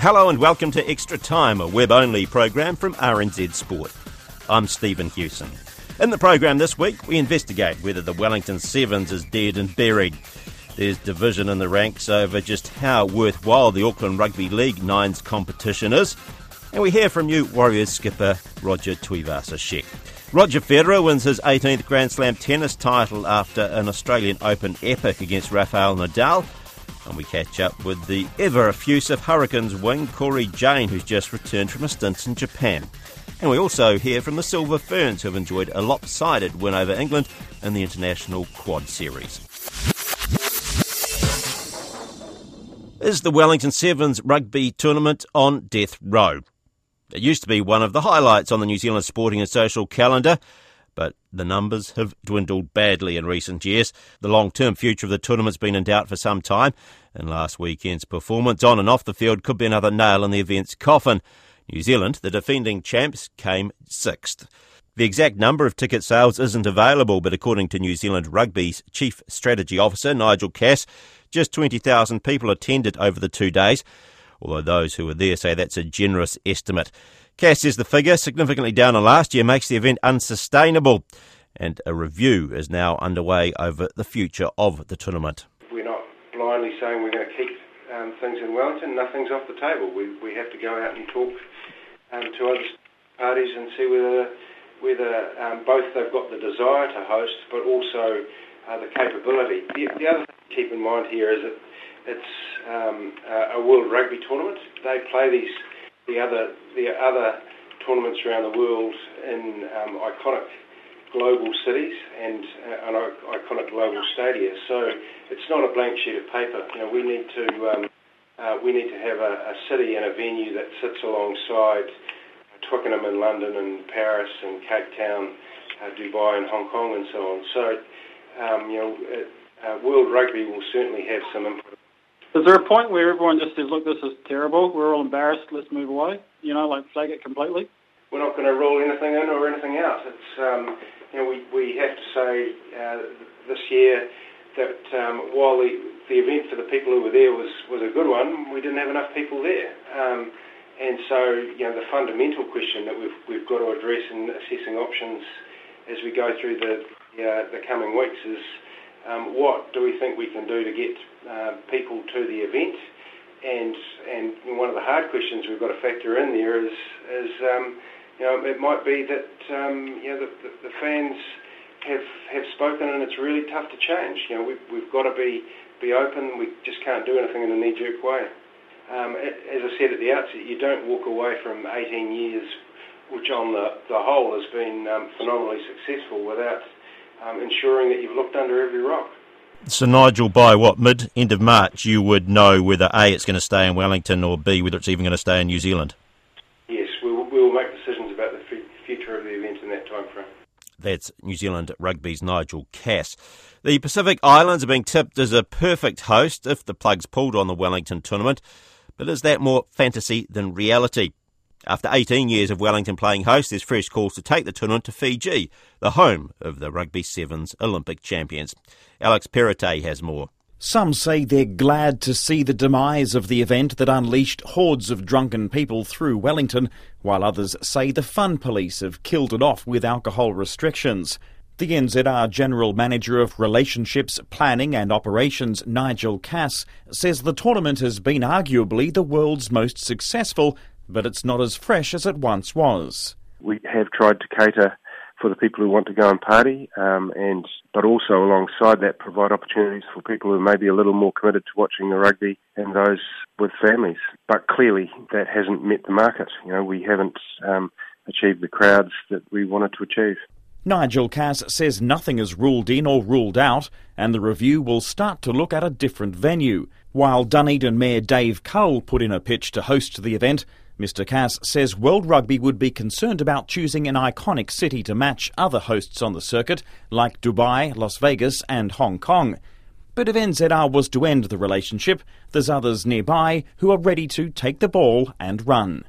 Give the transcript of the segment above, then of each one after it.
Hello and welcome to Extra Time, a web only program from RNZ Sport. I'm Stephen Hewson. In the program this week, we investigate whether the Wellington Sevens is dead and buried. There's division in the ranks over just how worthwhile the Auckland Rugby League Nines competition is. And we hear from new Warriors skipper Roger Tuivasa-Sheck. Roger Federer wins his 18th Grand Slam tennis title after an Australian Open epic against Rafael Nadal. And we catch up with the ever effusive Hurricanes wing, Cory Jane, who's just returned from a stint in Japan. And we also hear from the Silver Ferns, who have enjoyed a lopsided win over England in the International Quad Series. Is the Wellington Sevens rugby tournament on death row? It used to be one of the highlights on the New Zealand sporting and social calendar but the numbers have dwindled badly in recent years. The long term future of the tournament's been in doubt for some time, and last weekend's performance on and off the field could be another nail in the event's coffin. New Zealand, the defending champs, came sixth. The exact number of ticket sales isn't available, but according to New Zealand Rugby's Chief Strategy Officer, Nigel Cass, just 20,000 people attended over the two days, although those who were there say that's a generous estimate. Cass says the figure, significantly down on last year, makes the event unsustainable, and a review is now underway over the future of the tournament. We're not blindly saying we're going to keep um, things in Wellington. Nothing's off the table. We, we have to go out and talk um, to other parties and see whether whether um, both they've got the desire to host, but also uh, the capability. The, the, other thing to keep in mind here is that it's um, a World Rugby tournament. They play these the other the other tournaments around the world in um, iconic global cities and uh, iconic global stadia. So it's not a blank sheet of paper. You know, we need to um, uh, we need to have a, a, city and a venue that sits alongside Twickenham in London and Paris and Cape Town, uh, Dubai and Hong Kong and so on. So um, you know, uh, World Rugby will certainly have some input is there a point where everyone just says, look, this is terrible, we're all embarrassed, let's move away? You know, like flag it completely? We're not going to rule anything in or anything out. It's, um, you know, we, we have to say uh, this year that um, while the, the event for the people who were there was, was a good one, we didn't have enough people there. Um, and so, you know, the fundamental question that we've, we've got to address in assessing options as we go through the, uh, the coming weeks is um, what do we think we can do to get uh, people to the event? And and one of the hard questions we've got to factor in there is is um, you know it might be that um, you know the, the, the, fans have have spoken and it's really tough to change. You know we've, we've got to be be open. We just can't do anything in a knee jerk way. Um, as I said at the outset, you don't walk away from 18 years, which on the, the whole has been um, phenomenally successful, without um, ensuring that you've looked under every rock. So, Nigel, by what mid end of March, you would know whether A, it's going to stay in Wellington, or B, whether it's even going to stay in New Zealand? Yes, we will, we will make decisions about the future of the event in that time frame. That's New Zealand Rugby's Nigel Cass. The Pacific Islands are being tipped as a perfect host if the plug's pulled on the Wellington tournament. But is that more fantasy than reality? After 18 years of Wellington playing host, there's fresh calls to take the tournament to Fiji, the home of the Rugby Sevens Olympic champions. Alex Perrottet has more. Some say they're glad to see the demise of the event that unleashed hordes of drunken people through Wellington, while others say the fun police have killed it off with alcohol restrictions. The NZR General Manager of Relationships, Planning and Operations, Nigel Cass, says the tournament has been arguably the world's most successful but it's not as fresh as it once was. We have tried to cater for the people who want to go and party, um, and but also alongside that provide opportunities for people who may be a little more committed to watching the rugby and those with families. But clearly, that hasn't met the market. You know, we haven't um, achieved the crowds that we wanted to achieve. Nigel Cass says nothing is ruled in or ruled out, and the review will start to look at a different venue. While Dunedin Mayor Dave Cull put in a pitch to host the event, Mr. Cass says World Rugby would be concerned about choosing an iconic city to match other hosts on the circuit, like Dubai, Las Vegas, and Hong Kong. But if NZR was to end the relationship, there's others nearby who are ready to take the ball and run.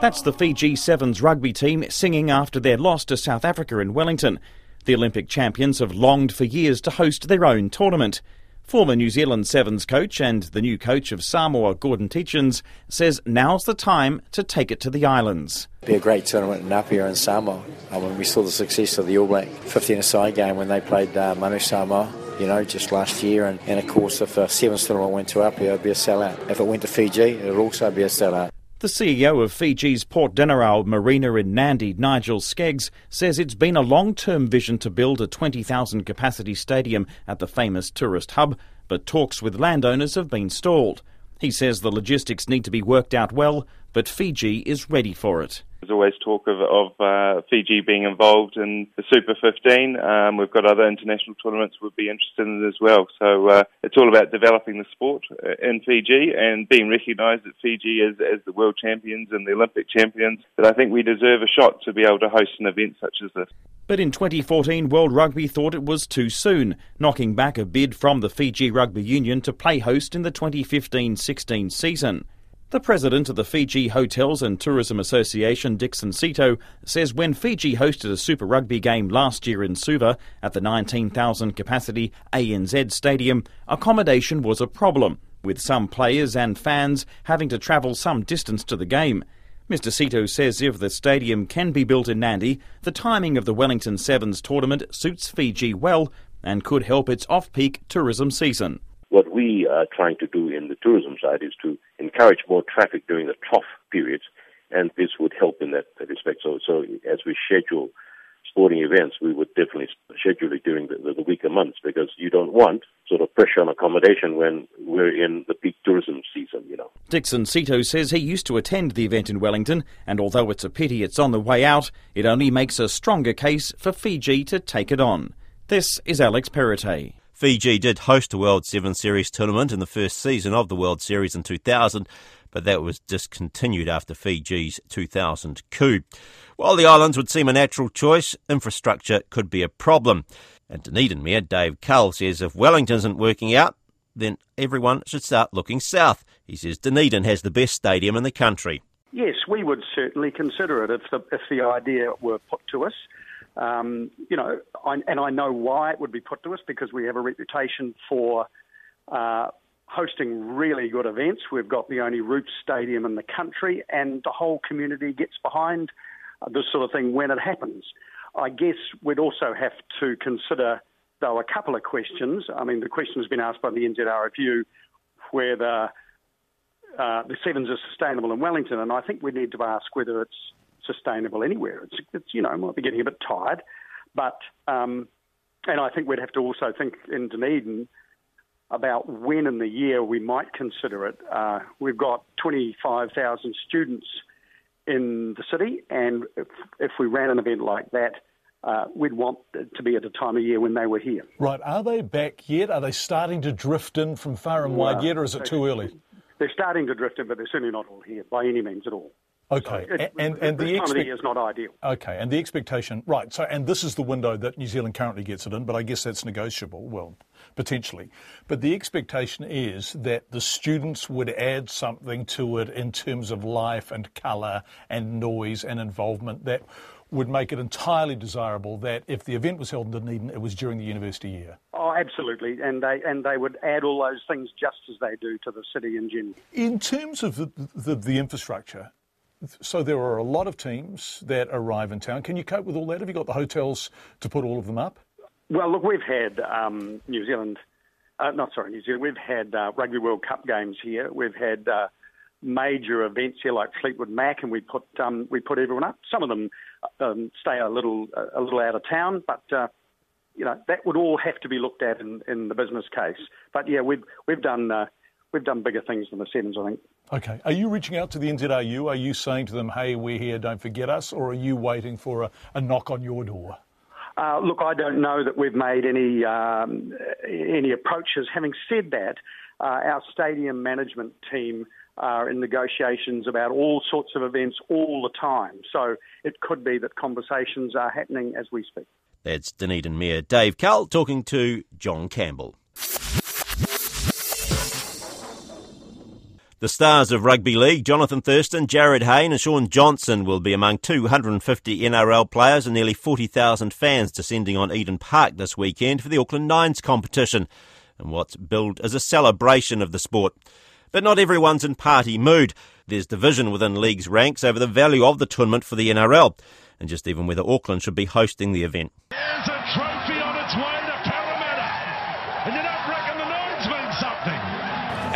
That's the Fiji Sevens rugby team singing after their loss to South Africa in Wellington. The Olympic champions have longed for years to host their own tournament. Former New Zealand Sevens coach and the new coach of Samoa, Gordon Tietjens, says now's the time to take it to the islands. It'll be a great tournament in Apia and Samoa. I mean, we saw the success of the All Black 15 aside game when they played uh, Manu Samoa you know, just last year. And, and of course, if a Sevens tournament went to Apia, it'd be a sellout. If it went to Fiji, it'd also be a sellout. The CEO of Fiji's Port Denarau Marina in Nadi, Nigel Skeggs, says it's been a long term vision to build a 20,000 capacity stadium at the famous tourist hub, but talks with landowners have been stalled. He says the logistics need to be worked out well, but Fiji is ready for it. There's always talk of, of uh, Fiji being involved in the Super 15. Um, we've got other international tournaments we'd be interested in as well. So uh, it's all about developing the sport uh, in Fiji and being recognised at Fiji as, as the world champions and the Olympic champions. But I think we deserve a shot to be able to host an event such as this. But in 2014, World Rugby thought it was too soon, knocking back a bid from the Fiji Rugby Union to play host in the 2015 16 season. The president of the Fiji Hotels and Tourism Association, Dixon Seeto, says when Fiji hosted a Super Rugby game last year in Suva at the 19,000 capacity ANZ Stadium, accommodation was a problem, with some players and fans having to travel some distance to the game. Mr. Seeto says if the stadium can be built in Nadi, the timing of the Wellington Sevens tournament suits Fiji well and could help its off peak tourism season. What we are trying to do in the tourism side is to encourage more traffic during the trough periods, and this would help in that respect. So, so as we schedule sporting events, we would definitely schedule it during the, the, weaker months because you don't want sort of pressure on accommodation when we're in the peak tourism season, you know. Dixon Seeto says he used to attend the event in Wellington, and although it's a pity it's on the way out, it only makes a stronger case for Fiji to take it on. This is Alex Perrottet. Fiji did host a World Seven Series tournament in the first season of the World Series in 2000, but that was discontinued after Fiji's 2000 coup. While the islands would seem a natural choice, infrastructure could be a problem. And Dunedin Mayor Dave Cull says if Wellington isn't working out, then everyone should start looking south. He says Dunedin has the best stadium in the country. Yes, we would certainly consider it if the, if the idea were put to us. Um, you know, I, and I know why it would be put to us because we have a reputation for uh, hosting really good events. We've got the only roof stadium in the country, and the whole community gets behind this sort of thing when it happens. I guess we'd also have to consider, though, a couple of questions. I mean, the question has been asked by the NZR Review whether uh, the Sevens are sustainable in Wellington, and I think we need to ask whether it's sustainable anywhere. It's, it's you know, we might be getting a bit tired, but um, and I think we'd have to also think in Dunedin about when in the year we might consider it. Uh, we've got 25,000 students in the city, and if, if we ran an event like that, uh, we'd want it to be at a time of year when they were here. Right. Are they back yet? Are they starting to drift in from far and wide yet, or is it too early? They're starting to drift in, but they're certainly not all here by any means at all. Okay, so and, and the expect- is not ideal. Okay, and the expectation, right? So, and this is the window that New Zealand currently gets it in, but I guess that's negotiable. Well, potentially, but the expectation is that the students would add something to it in terms of life and colour and noise and involvement that would make it entirely desirable that if the event was held in Dunedin, it was during the university year. Oh, absolutely, and they and they would add all those things just as they do to the city in general. In terms of the, the, the infrastructure, so there are a lot of teams that arrive in town. Can you cope with all that? Have you got the hotels to put all of them up? Well, look, we've had um, New Zealand uh, not sorry, New Zealand. We've had uh, Rugby World Cup games here. We've had uh, major events here like Fleetwood Mac, and we put um, we put everyone up. Some of them um, stay a little a little out of town, but uh, you know that would all have to be looked at in, in the business case. But yeah, we've we've done uh, we've done bigger things than the sevens, I think. Okay. Are you reaching out to the NZRU? Are you saying to them, "Hey, we're here, don't forget us," or are you waiting for a, a knock on your door? Uh, look, I don't know that we've made any um, any approaches. Having said that, uh, our stadium management team are in negotiations about all sorts of events all the time. So it could be that conversations are happening as we speak. That's Dunedin Mayor Dave Cull talking to John Campbell. The stars of Rugby League, Jonathan Thurston, Jarryd Hayne and Shaun Johnson will be among 250 NRL players and nearly 40,000 fans descending on Eden Park this weekend for the Auckland Nines competition and what's billed as a celebration of the sport. But not everyone's in party mood. There's division within league's ranks over the value of the tournament for the NRL and just even whether Auckland should be hosting the event. There's a trophy on its way to Parramatta. And you don't reckon the Nines mean something.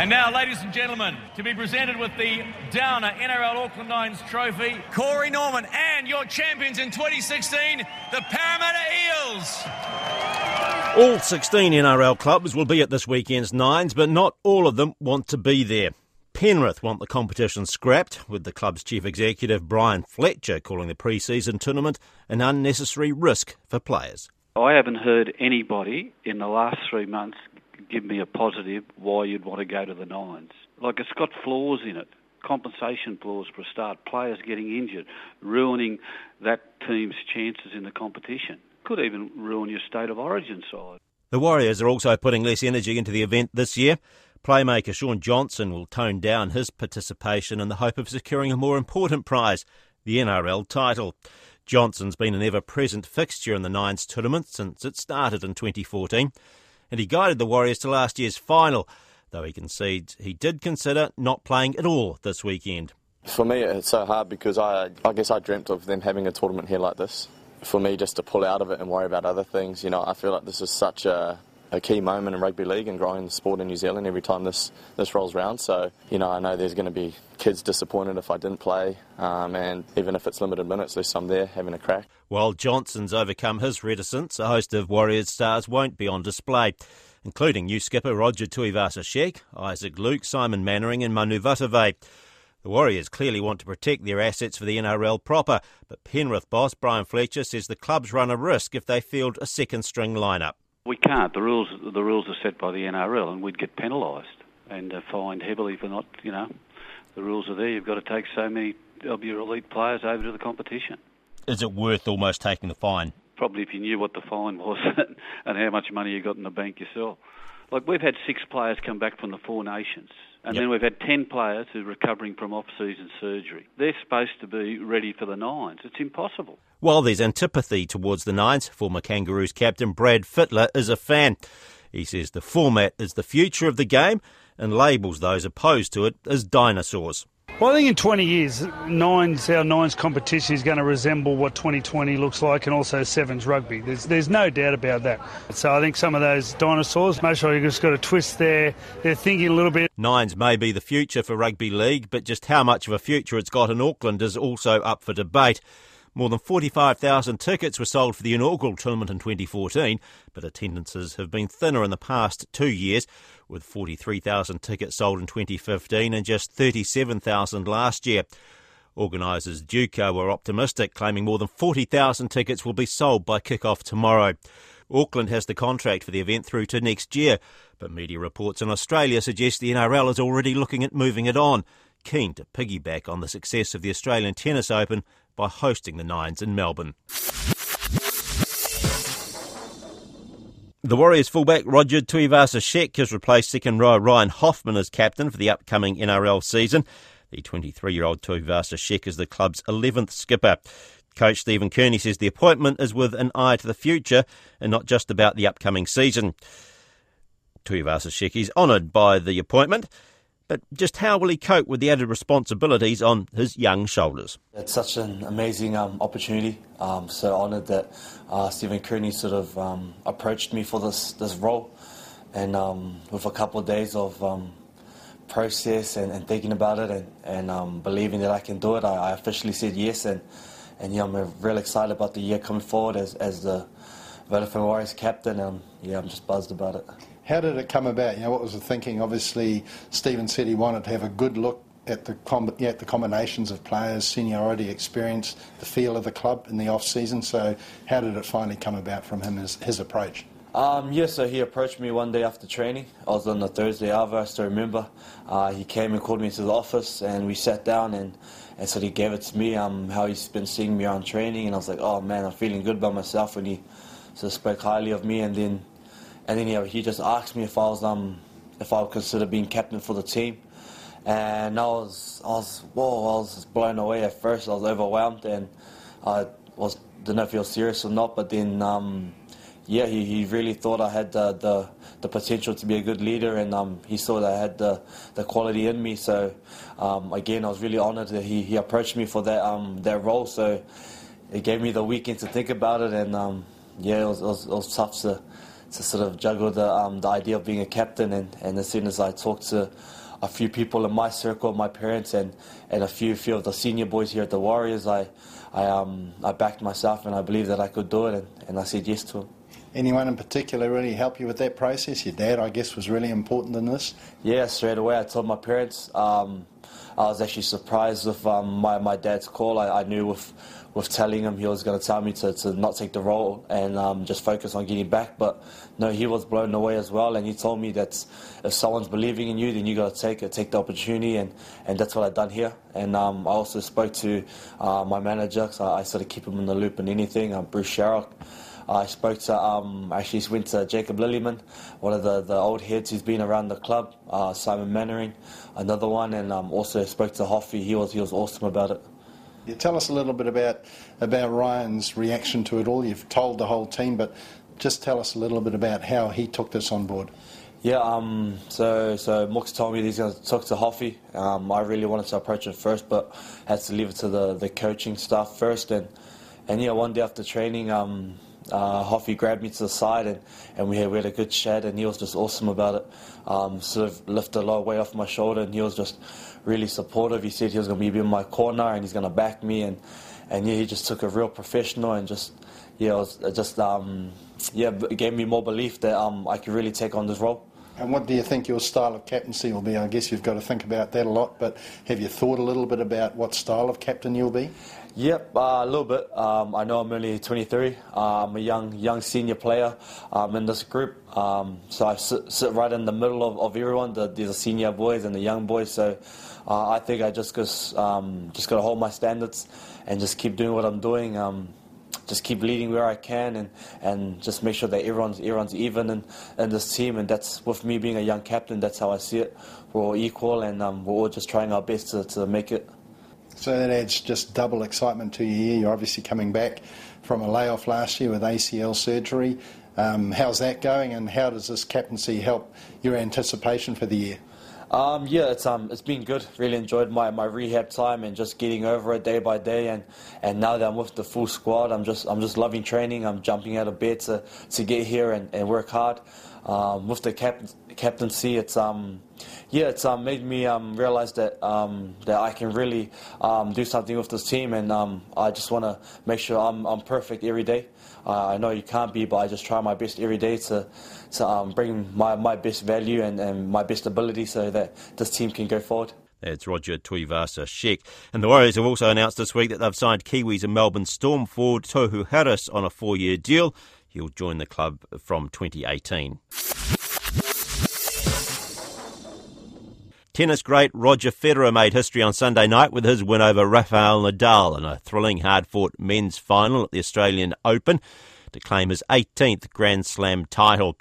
And now, ladies and gentlemen, to be presented with the Downer NRL Auckland Nines trophy, Corey Norman, and your champions in 2016, the Parramatta Eels. All 16 NRL clubs will be at this weekend's Nines, but not all of them want to be there. Penrith want the competition scrapped, with the club's chief executive Brian Fletcher calling the pre season tournament an unnecessary risk for players. I haven't heard anybody in the last three months give me a positive why you'd want to go to the Nines. Like it's got flaws in it. Compensation flaws for a start, players getting injured, ruining that team's chances in the competition. Could even ruin your state of origin side. The Warriors are also putting less energy into the event this year. Playmaker Shaun Johnson will tone down his participation in the hope of securing a more important prize, the NRL title. Johnson's been an ever present fixture in the Nines tournament since it started in 2014 and he guided the Warriors to last year's final, though he concedes he did consider not playing at all this weekend. For me, it's so hard because I, I guess I dreamt of them having a tournament here like this. For me, just to pull out of it and worry about other things, you know, I feel like this is such a a key moment in rugby league and growing the sport in New Zealand every time this, this rolls around. So, you know, I know there's going to be kids disappointed if I didn't play, um, and even if it's limited minutes, there's some there having a crack. While Johnson's overcome his reticence, a host of Warriors stars won't be on display, including new skipper Roger Tuivasa-Sheck, Isaac Luke, Simon Mannering, and Manu Vatuvei. The Warriors clearly want to protect their assets for the NRL proper, but Penrith boss Brian Fletcher says the clubs run a risk if they field a second string lineup. We can't. The rules the rules are set by the NRL, and we'd get penalised and uh, fined heavily for not. You know, the rules are there. You've got to take so many of your elite players over to the competition. Is it worth almost taking the fine? Probably if you knew what the fine was and how much money you got in the bank yourself. Like we've had six players come back from the Four Nations, and yep. then we've had ten players who are recovering from off-season surgery. They're supposed to be ready for the nines. It's impossible. While there's antipathy towards the nines, former Kangaroos captain Brad Fittler is a fan. He says the format is the future of the game and labels those opposed to it as dinosaurs. Well, I think in 20 years, nines, our nines competition is going to resemble what 2020 looks like and also sevens rugby. There's, there's no doubt about that. So I think some of those dinosaurs, make sure you've just got to twist their, their thinking a little bit. Nines may be the future for rugby league, but just how much of a future it's got in Auckland is also up for debate. More than 45,000 tickets were sold for the inaugural tournament in 2014, but attendances have been thinner in the past two years, with 43,000 tickets sold in 2015 and just 37,000 last year. Organisers Duco were optimistic, claiming more than 40,000 tickets will be sold by kick-off tomorrow. Auckland has the contract for the event through to next year, but media reports in Australia suggest the NRL is already looking at moving it on, keen to piggyback on the success of the Australian Tennis Open by hosting the Nines in Melbourne. The Warriors fullback Roger Tuivasa-Sheck has replaced second rower Ryan Hoffman as captain for the upcoming NRL season. The 23-year-old Tuivasa-Sheck is the club's 11th skipper. Coach Stephen Kearney says the appointment is with an eye to the future and not just about the upcoming season. Tuivasa-Sheck is honoured by the appointment but just how will he cope with the added responsibilities on his young shoulders? It's such an amazing um, opportunity. Um, so honoured that uh, Stephen Kearney sort of um, approached me for this this role, and um, with a couple of days of um, process and, and, thinking about it and, and um, believing that I can do it, I, I, officially said yes. And, and yeah, I'm really excited about the year coming forward as, as the Vodafone Warriors captain. And yeah, I'm just buzzed about it. How did it come about? You know, what was the thinking? Obviously, Stephen said he wanted to have a good look at the com- at the combinations of players, seniority, experience, the feel of the club in the off season. So, how did it finally come about from him as his approach? Um, yeah, so he approached me one day after training. I was on the Thursday hour, I still remember. Uh, he came and called me to the office and we sat down and, and so he gave it to me, um, how he's been seeing me on training and I was like, oh man, I'm feeling good by myself when he of spoke highly of me and then and then yeah, he just asked me if I was um if I would consider being captain for the team. And I was I was whoa, I was blown away at first, I was overwhelmed and I was didn't know if he was serious or not, but then um, yeah, he, he really thought I had the, the, the potential to be a good leader, and um, he saw that I had the, the quality in me. So um, again, I was really honoured that he, he approached me for that um, that role. So it gave me the weekend to think about it, and um, yeah, it was, it was, it was tough to to sort of juggle the um, the idea of being a captain. And, and as soon as I talked to a few people in my circle, my parents, and, and a few few of the senior boys here at the Warriors, I I um I backed myself, and I believed that I could do it, and, and I said yes to him. Anyone in particular really help you with that process? Your dad, I guess, was really important in this. Yeah, straight away I told my parents. Um, I was actually surprised with um, my my dad's call. I, I, knew with with telling him he was going to tell me to, to not take the role and um, just focus on getting back. But no, he was blown away as well, and he told me that if someone's believing in you, then you got to take it, take the opportunity, and, and that's what I've done here. And um, I also spoke to uh, my manager, so I, I, sort of keep him in the loop and anything, uh, Bruce Sharrock. I spoke to, um, actually went to Jacob Lillyman, one of the, the old heads who's been around the club, uh, Simon Mannering, another one, and um, also spoke to Hoffy. He was, he was awesome about it. Yeah, tell us a little bit about, about Ryan's reaction to it all. You've told the whole team, but just tell us a little bit about how he took this on board. Yeah, um, so so Mooks told me he's going to talk to Hoffy. Um, I really wanted to approach it first, but had to leave it to the, the coaching staff first. And and yeah, one day after training, um, uh, Hoffy grabbed me to the side and, and we, had, we had a good chat and he was just awesome about it. Um, sort of lifted a lot of weight off my shoulder and he was just really supportive. He said he was going to be in my corner and he's going to back me and, and yeah, he just took a real professional and just, yeah, was just, um, yeah, gave me more belief that um, I could really take on this role. And what do you think your style of captaincy will be? I guess you've got to think about that a lot, but have you thought a little bit about what style of captain you'll be? Yep, uh, a little bit. Um, I know I'm only 23. Uh, I'm a young, young senior player um, in this group. Um, so I sit, sit, right in the middle of, of everyone. The, there's the senior boys and the young boys. So uh, I think I just um, just got to hold my standards and just keep doing what I'm doing. Um, just keep leading where I can and, and just make sure that everyone's everyone's even in, in this team. And that's with me being a young captain. That's how I see it. We're all equal, and um, we're all just trying our best to, to make it. So that adds just double excitement to your year. You're obviously coming back from a layoff last year with ACL surgery. Um, how's that going, and how does this captaincy help your anticipation for the year? Um, yeah, it's um, it's been good. Really enjoyed my, my rehab time and just getting over it day by day. And, and now that I'm with the full squad, I'm just I'm just loving training. I'm jumping out of bed to, to get here and, and work hard. Um, with the cap- captaincy, it's um, yeah, it's um, made me um, realize that um, that I can really um, do something with this team, and um, I just want to make sure I'm, I'm perfect every day. Uh, I know you can't be, but I just try my best every day to to um, bring my, my best value and, and my best ability so that this team can go forward. That's Roger Tuivasa-Sheck. And the Warriors have also announced this week that they've signed Kiwis and Melbourne Storm forward Tohu Harris on a four year deal. He'll join the club from 2018. Tennis great Roger Federer made history on Sunday night with his win over Rafael Nadal in a thrilling, hard fought men's final at the Australian Open to claim his 18th Grand Slam title.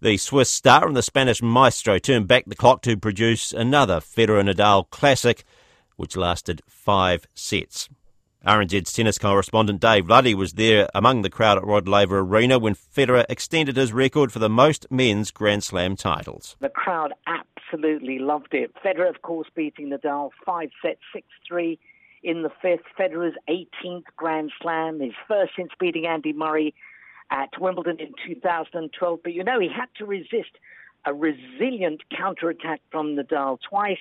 The Swiss star and the Spanish maestro turned back the clock to produce another Federer Nadal classic, which lasted five sets. RNZ's tennis correspondent Dave Luddy was there among the crowd at Rod Laver Arena when Federer extended his record for the most men's Grand Slam titles. The crowd absolutely loved it. Federer, of course, beating Nadal five sets, 6 3 in the fifth. Federer's 18th Grand Slam, his first since beating Andy Murray at Wimbledon in 2012. But you know, he had to resist a resilient counter-attack from Nadal twice.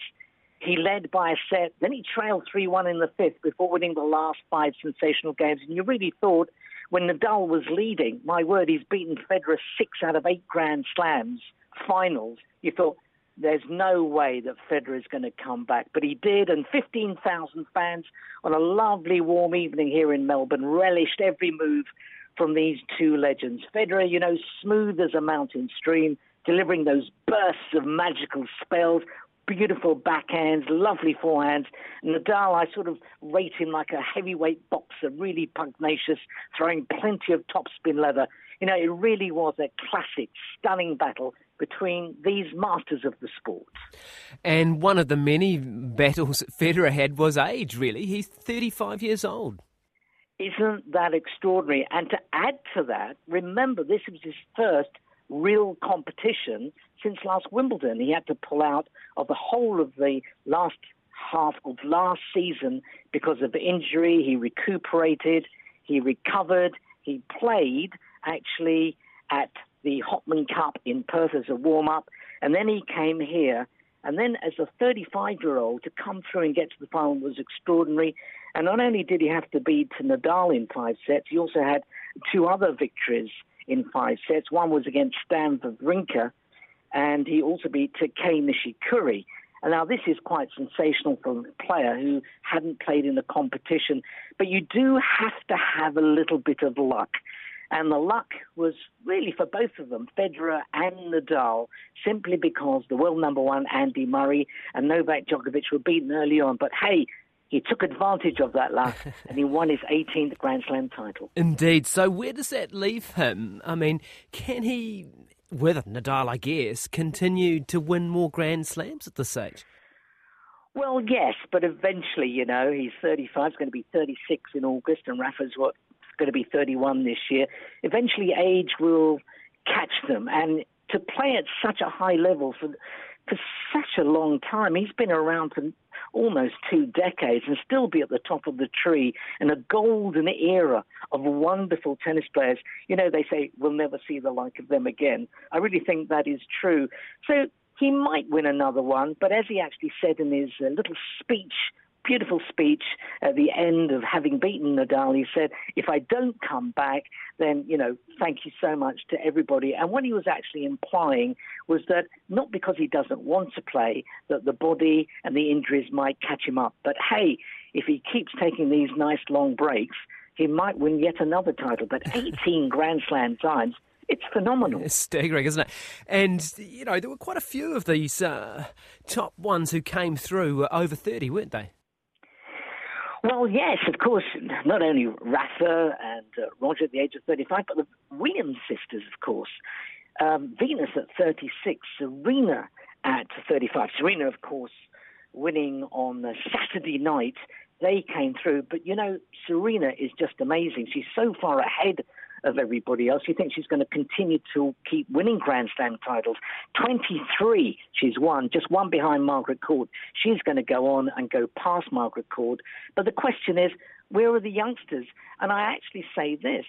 He led by a set, then he trailed 3 1 in the fifth before winning the last five sensational games. And you really thought when Nadal was leading, my word, he's beaten Federer six out of eight Grand Slams finals. You thought, there's no way that Federer is going to come back. But he did, and 15,000 fans on a lovely warm evening here in Melbourne relished every move from these two legends. Federer, you know, smooth as a mountain stream, delivering those bursts of magical spells, beautiful backhands, lovely forehands. Nadal, I sort of rate him like a heavyweight boxer, really pugnacious, throwing plenty of topspin leather. You know, it really was a classic, stunning battle between these masters of the sport. And one of the many battles Federer had was age, really. He's 35 years old. Isn't that extraordinary? And to add to that, remember, this was his first real competition since last Wimbledon. He had to pull out of the whole of the last half of last season because of injury. He recuperated, he recovered, he played actually at the Hopman Cup in Perth as a warm up, and then he came here. And then, as a 35 year old, to come through and get to the final was extraordinary. And not only did he have to beat Nadal in five sets, he also had two other victories in five sets. One was against Stan Wawrinka, and he also beat Kei Nishikori. And now this is quite sensational for a player who hadn't played in the competition. But you do have to have a little bit of luck. And the luck was really for both of them, Federer and Nadal, simply because the world number one, Andy Murray, and Novak Djokovic were beaten early on. But hey, he took advantage of that luck and he won his 18th Grand Slam title. Indeed. So where does that leave him? I mean, can he, with Nadal, I guess, continue to win more Grand Slams at this age? Well, yes, but eventually, you know, he's 35, he's going to be 36 in August, and Rafa's what going to be 31 this year. Eventually, age will catch them, and to play at such a high level for for such a long time, he's been around for almost two decades and still be at the top of the tree in a golden era of wonderful tennis players. You know, they say we'll never see the like of them again. I really think that is true. So he might win another one, but as he actually said in his uh, little speech beautiful speech at the end of having beaten Nadal. He said, If I don't come back, then, you know, thank you so much to everybody. And what he was actually implying was that not because he doesn't want to play, that the body and the injuries might catch him up. But hey, if he keeps taking these nice long breaks, he might win yet another title. But 18 Grand Slam times. It's phenomenal. It's staggering, isn't it? And, you know, there were quite a few of these uh, top ones who came through over 30, weren't they? Well, yes, of course. Not only Rafa and uh, Roger at the age of 35, but the Williams sisters, of course. Um, Venus at 36, Serena at 35. Serena, of course, winning on Saturday night. They came through, but you know, Serena is just amazing. She's so far ahead of everybody else. You think she's going to continue to keep winning Grand Slam titles. 23 she's won, just one behind Margaret Court. She's going to go on and go past Margaret Court. But the question is, where are the youngsters? And I actually say this.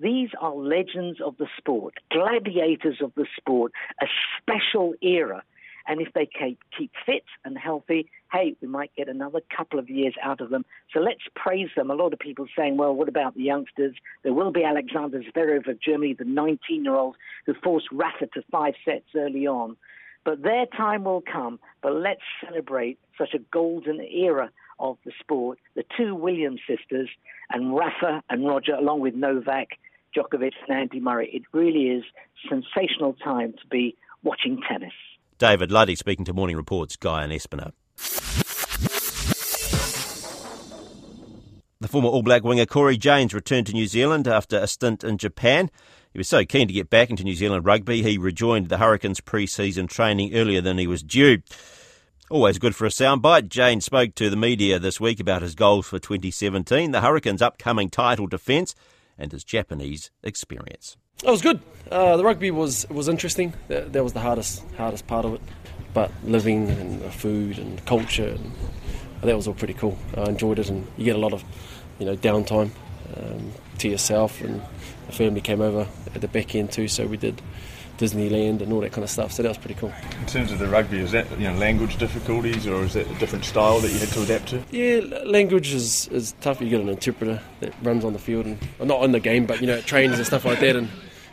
These are legends of the sport, gladiators of the sport, a special era and if they keep, fit and healthy, hey, we might get another couple of years out of them. So let's praise them. A lot of people saying, well, what about the youngsters? There will be Alexander Zverev of Germany, the 19 year old who forced Rafa to five sets early on. But their time will come. But let's celebrate such a golden era of the sport. The two Williams sisters and Rafa and Roger, along with Novak, Djokovic, and Andy Murray. It really is sensational time to be watching tennis. David Luddy speaking to Morning Report's Guyon Espiner. The former All Black winger Cory Jane's returned to New Zealand after a stint in Japan. He was so keen to get back into New Zealand rugby, he rejoined the Hurricanes pre season training earlier than he was due. Always good for a soundbite. Janes spoke to the media this week about his goals for 2017, the Hurricanes' upcoming title defence, and his Japanese experience. It was good. Uh, the rugby was was interesting. That, that, was the hardest hardest part of it. But living and the food and culture, and that was all pretty cool. I enjoyed it, and you get a lot of you know downtime um, to yourself. And the family came over at the back end too, so we did Disneyland and all that kind of stuff. So that was pretty cool. In terms of the rugby, is that you know language difficulties or is that a different style that you had to adapt to? Yeah, language is, is tough. You get an interpreter that runs on the field and well, not in the game, but you know trains and stuff like that, and,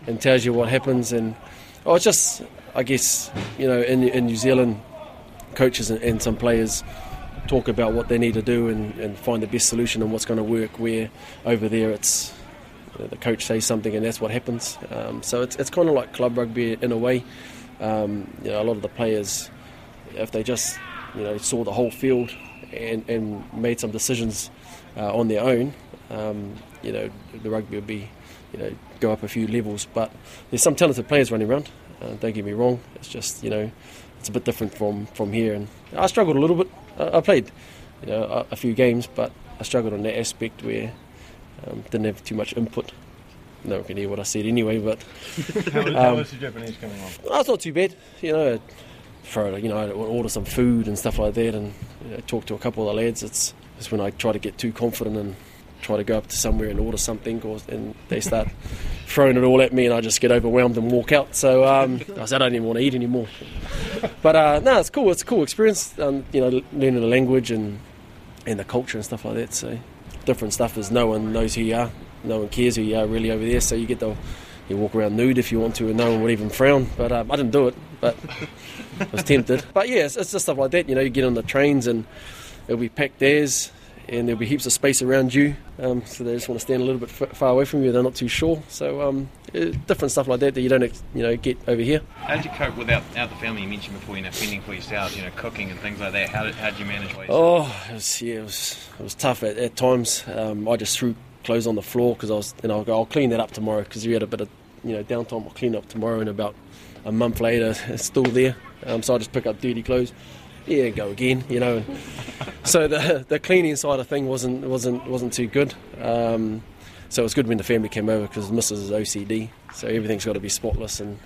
and tells you what happens. And oh, it's just I guess you know in in New Zealand, coaches and, and some players talk about what they need to do and, and find the best solution and what's going to work. Where over there it's the coach says something and that's what happens. Um, so it's, it's kind of like club rugby in a way. Um, you know, a lot of the players, if they just you know saw the whole field and, and made some decisions uh, on their own, um, you know, the rugby would be you know go up a few levels. But there's some talented players running around. Uh, don't get me wrong. It's just you know it's a bit different from from here. And I struggled a little bit. I, I played you know a, a few games, but I struggled on that aspect where um, didn't have too much input. No one can hear what I said anyway, but. how, was, how was the Japanese coming on? Oh, it's not too bad. You know, for you know, I'd order some food and stuff like that and you know, talk to a couple of the lads. It's, it's when I try to get too confident and try to go up to somewhere and order something, or, and they start throwing it all at me, and I just get overwhelmed and walk out. So um, I said I don't even want to eat anymore. But uh, no, it's cool. It's a cool experience. Um, you know, learning the language and and the culture and stuff like that. So different stuff is no one knows who you are, no one cares who you are really over there. So you get the you walk around nude if you want to, and no one would even frown. But um, I didn't do it, but I was tempted. But yeah, it's, it's just stuff like that. You know, you get on the trains and it'll be packed as and there'll be heaps of space around you. Um, so they just want to stand a little bit f- far away from you. They're not too sure. So um, different stuff like that that you don't you know get over here. How did you cope without out the family? You mentioned before, you know, fending for yourselves, you know, cooking and things like that. How did, how did you manage? Oh, it was, yeah, it was it was tough at, at times. Um, I just threw clothes on the floor because I was, know, I'll, I'll clean that up tomorrow because we had a bit of you know downtime. I'll clean up tomorrow, and about a month later, it's still there. Um, so I just pick up dirty clothes yeah, go again, you know. So the the cleaning side of thing wasn't wasn't wasn't too good. Um, so it was good when the family came over because Mrs. is OCD, so everything's got to be spotless, and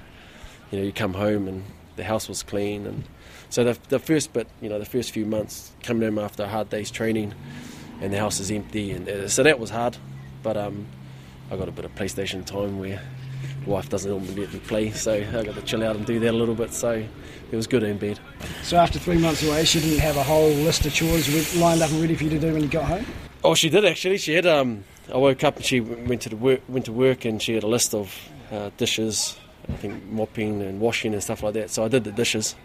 you know you come home and the house was clean, and so the the first bit, you know, the first few months coming home after a hard day's training, and the house is empty, and uh, so that was hard, but um, I got a bit of PlayStation time where wife doesn't normally let me play, so I got to chill out and do that a little bit. So it was good in bed. So after three months away, she didn't have a whole list of chores lined up and ready for you to do when you got home. Oh, she did actually. She had. Um, I woke up and she went to work. Went to work and she had a list of uh, dishes. I think mopping and washing and stuff like that. So I did the dishes,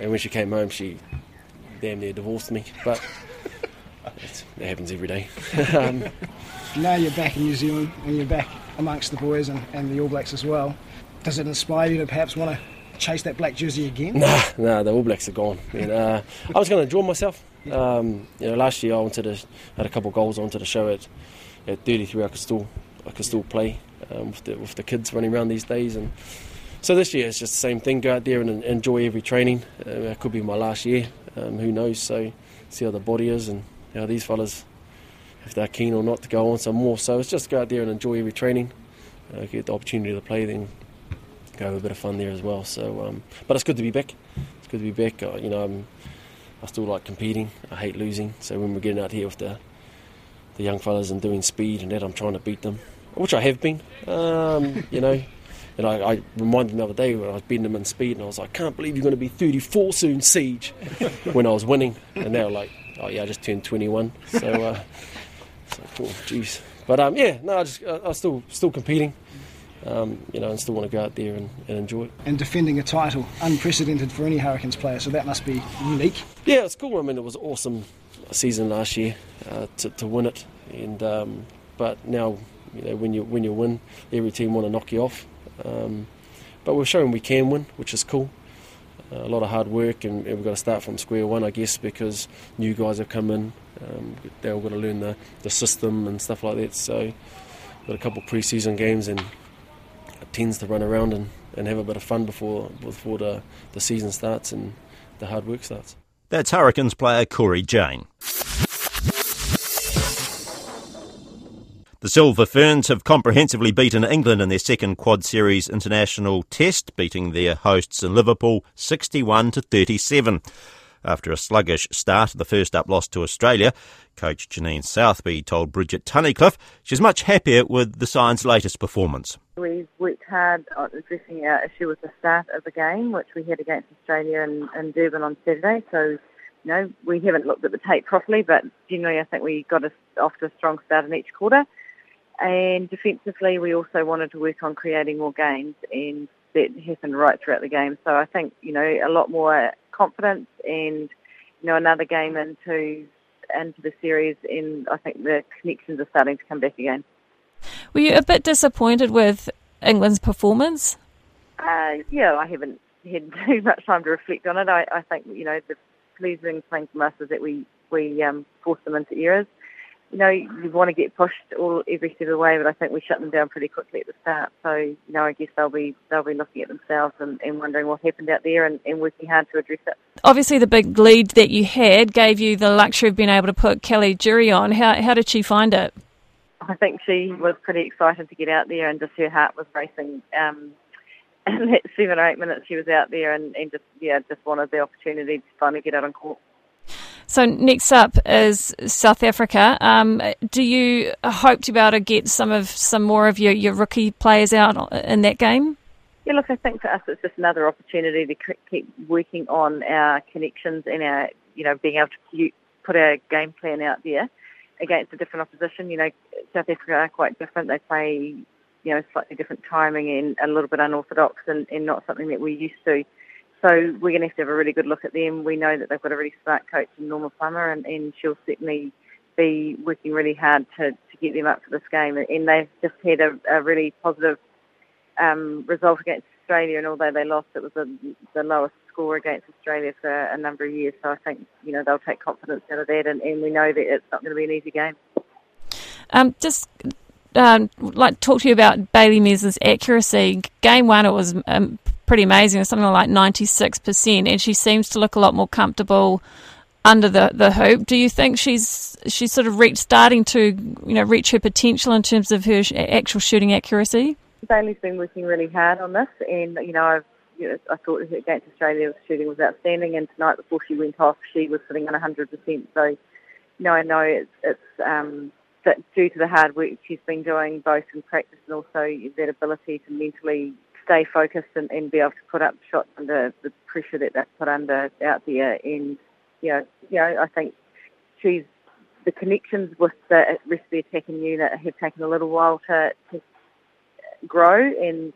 and when she came home, she damn near divorced me. But it happens every day. um, now you're back in New Zealand and you're back amongst the boys and, and the All Blacks as well. Does it inspire you to perhaps want to chase that black jersey again? Nah, nah, the All Blacks are gone. Know, uh, I was going to enjoy myself. Um, you know, last year I wanted to had a couple of goals. I wanted to show it at 33. I could still I could still play um, with the with the kids running around these days, and so this year it's just the same thing. Go out there and enjoy every training. Uh, it could be my last year. Um, who knows? So see how the body is and how these fellas if they're keen or not to go on some more. So it's just go out there and enjoy every training, uh, get the opportunity to play, then go have a bit of fun there as well. So, um, but it's good to be back. It's good to be back. Uh, you know, I'm, I still like competing. I hate losing. So when we're getting out here with the the young fellas and doing speed and that, I'm trying to beat them, which I have been. Um, you know. And I, I, reminded them the other day when I was beating them in speed, and I was like, I can't believe you're going to be 34 soon, Siege, when I was winning. And they were like, oh, yeah, I just turned 21. So, uh, oh, jeez. But um, yeah, no, I just I, I'm still still competing. Um, you know, and still want to go out there and, and, enjoy it. And defending a title, unprecedented for any Hurricanes player, so that must be unique. Yeah, it's cool. I mean, it was an awesome season last year uh, to, to win it, and um, but now you know when you when you win, every team want to knock you off. Um, but we're showing we can win, which is cool. Uh, a lot of hard work, and, and we've got to start from square one, I guess, because new guys have come in. Um, they all got to learn the, the system and stuff like that. So, got a couple pre-season games, and it tends to run around and, and have a bit of fun before before the, the season starts and the hard work starts. That's Hurricanes player Cory Jane. The Silver Ferns have comprehensively beaten England in their second Quad Series international test, beating their hosts in Liverpool 61 to 37. After a sluggish start, the first up loss to Australia, coach Janine Southby told Bridget Tunnicliffe she's much happier with the side's latest performance. We've worked hard on addressing our issue with the start of the game, which we had against Australia in, in Durban on Saturday. So, you know, we haven't looked at the tape properly, but generally I think we got us off to a strong start in each quarter. And defensively, we also wanted to work on creating more games, and that happened right throughout the game. So I think, you know, a lot more confidence and, you know, another game into into the series, and I think the connections are starting to come back again. Were you a bit disappointed with England's performance? Uh, yeah, I haven't had too much time to reflect on it. I, I think you know the pleasing thing from us is that we we um, force them into errors. You know, you want to get pushed all every step of the way, but I think we shut them down pretty quickly at the start. So, you know, I guess they'll be they'll be looking at themselves and, and wondering what happened out there and, and working hard to address it. Obviously, the big lead that you had gave you the luxury of being able to put Kelly Jury on. How how did she find it? I think she was pretty excited to get out there, and just her heart was racing. Um, in that seven or eight minutes she was out there, and, and just yeah, just wanted the opportunity to finally get out on court. So next up is South Africa. Um, do you hope to be able to get some of some more of your, your rookie players out in that game? Yeah, look, I think for us it's just another opportunity to keep working on our connections and our, you know, being able to put our game plan out there against a different opposition. You know, South Africa are quite different. They play, you know, slightly different timing and a little bit unorthodox and, and not something that we're used to. So we're going to have to have a really good look at them. We know that they've got a really smart coach in Norma Plummer, and, and she'll certainly be working really hard to, to get them up for this game. And they've just had a, a really positive um, result against Australia, and although they lost, it was a, the lowest score against Australia for a number of years. So I think you know they'll take confidence out of that, and, and we know that it's not going to be an easy game. Um, just um, like talk to you about Bailey Mes' accuracy. Game one, it was um, pretty amazing. It's something like ninety six percent, and she seems to look a lot more comfortable under the, the hoop. Do you think she's she's sort of reach, starting to you know reach her potential in terms of her actual shooting accuracy? Bailey's been working really hard on this, and you know I've you know, I thought her against Australia the shooting was outstanding, and tonight before she went off, she was sitting on hundred percent. So you know I know it's it's um, that due to the hard work she's been doing both in practice and also that ability to mentally stay focused and, and be able to put up shots under the pressure that that's put under out there. And you know, you know, I think she's the connections with the rest of the attacking unit have taken a little while to, to grow, and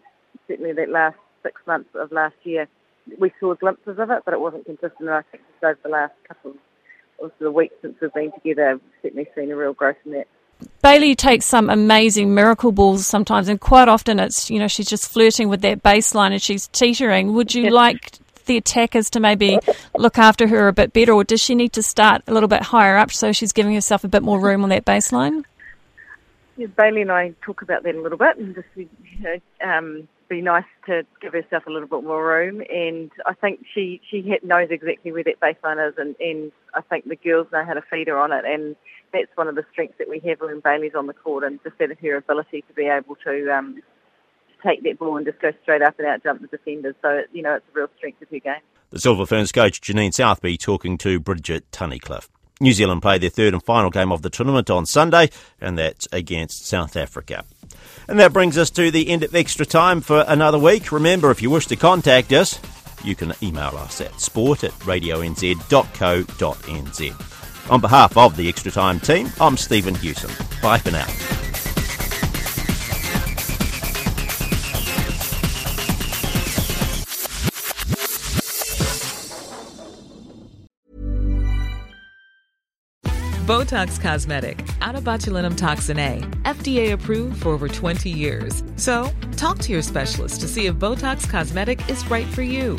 certainly that last six months of last year, we saw glimpses of it, but it wasn't consistent. And I think over the last couple of the weeks since we've been together, we've certainly seen a real growth in that. Bailey takes some amazing miracle balls sometimes, and quite often it's you know she's just flirting with that baseline and she's teetering. Would you like the attackers to maybe look after her a bit better, or does she need to start a little bit higher up so she's giving herself a bit more room on that baseline? Yeah, Bailey and I talk about that a little bit, and just you know, um, be nice to give herself a little bit more room. And I think she she knows exactly where that baseline is, and, and I think the girls know how to feed her on it. And that's one of the strengths that we have when Bailey's on the court, and just that her ability to be able to um, take that ball and just go straight up and out jump the defenders. So you know it's a real strength of her game. The Silver Ferns coach Janine Southby talking to Bridget Tunnicliffe. New Zealand play their third and final game of the tournament on Sunday, and that's against South Africa. And that brings us to the end of extra time for another week. Remember, if you wish to contact us, you can email us at sport at radionz.co.nz. On behalf of the Extra Time team, I'm Stephen Hewson. Bye for now. Botox Cosmetic, out of botulinum toxin A, FDA approved for over 20 years. So, talk to your specialist to see if Botox Cosmetic is right for you.